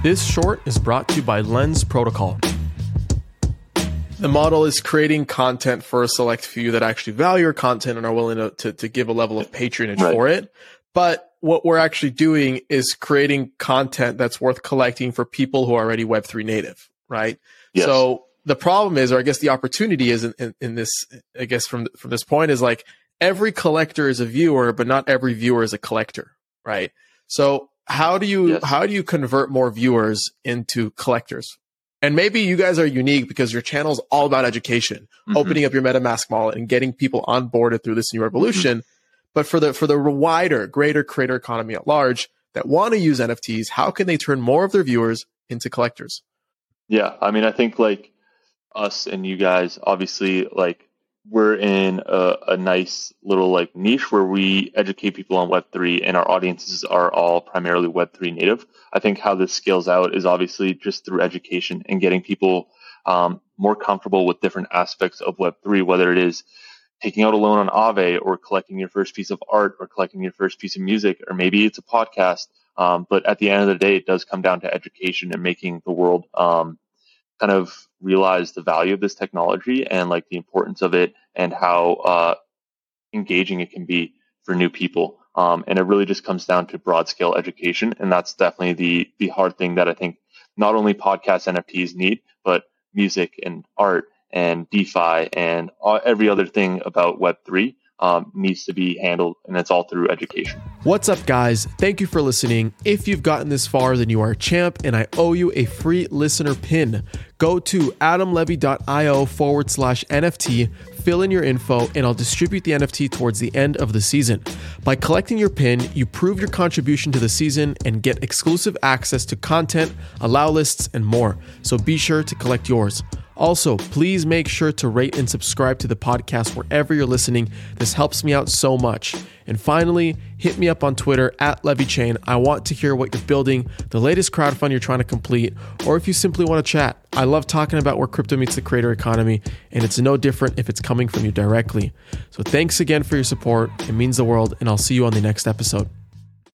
This short is brought to you by Lens Protocol. The model is creating content for a select few that actually value your content and are willing to, to, to give a level of patronage right. for it. But what we're actually doing is creating content that's worth collecting for people who are already Web3 native, right? Yes. So the problem is, or I guess the opportunity is in, in, in, this, I guess from, from this point is like every collector is a viewer, but not every viewer is a collector, right? So how do you, yes. how do you convert more viewers into collectors? And maybe you guys are unique because your channel is all about education, mm-hmm. opening up your MetaMask wallet and getting people onboarded through this new revolution. Mm-hmm. But for the, for the wider, greater creator economy at large that want to use NFTs, how can they turn more of their viewers into collectors? Yeah. I mean, I think like us and you guys, obviously, like we're in a, a, nice little like niche where we educate people on Web3 and our audiences are all primarily Web3 native. I think how this scales out is obviously just through education and getting people um, more comfortable with different aspects of Web3, whether it is taking out a loan on Aave or collecting your first piece of art or collecting your first piece of music, or maybe it's a podcast. Um, but at the end of the day, it does come down to education and making the world um, kind of realize the value of this technology and like the importance of it and how uh, engaging it can be for new people. Um, and it really just comes down to broad scale education, and that's definitely the the hard thing that I think not only podcast NFTs need, but music and art and DeFi and all, every other thing about Web three um, needs to be handled, and it's all through education. What's up, guys? Thank you for listening. If you've gotten this far, then you are a champ, and I owe you a free listener pin. Go to adamlevy.io forward slash NFT, fill in your info, and I'll distribute the NFT towards the end of the season. By collecting your pin, you prove your contribution to the season and get exclusive access to content, allow lists, and more. So be sure to collect yours. Also, please make sure to rate and subscribe to the podcast wherever you're listening. This helps me out so much. And finally, hit me up on Twitter at LevyChain. I want to hear what you're building, the latest crowdfund you're trying to complete, or if you simply want to chat. I love talking about where crypto meets the creator economy, and it's no different if it's coming from you directly. So thanks again for your support. It means the world, and I'll see you on the next episode.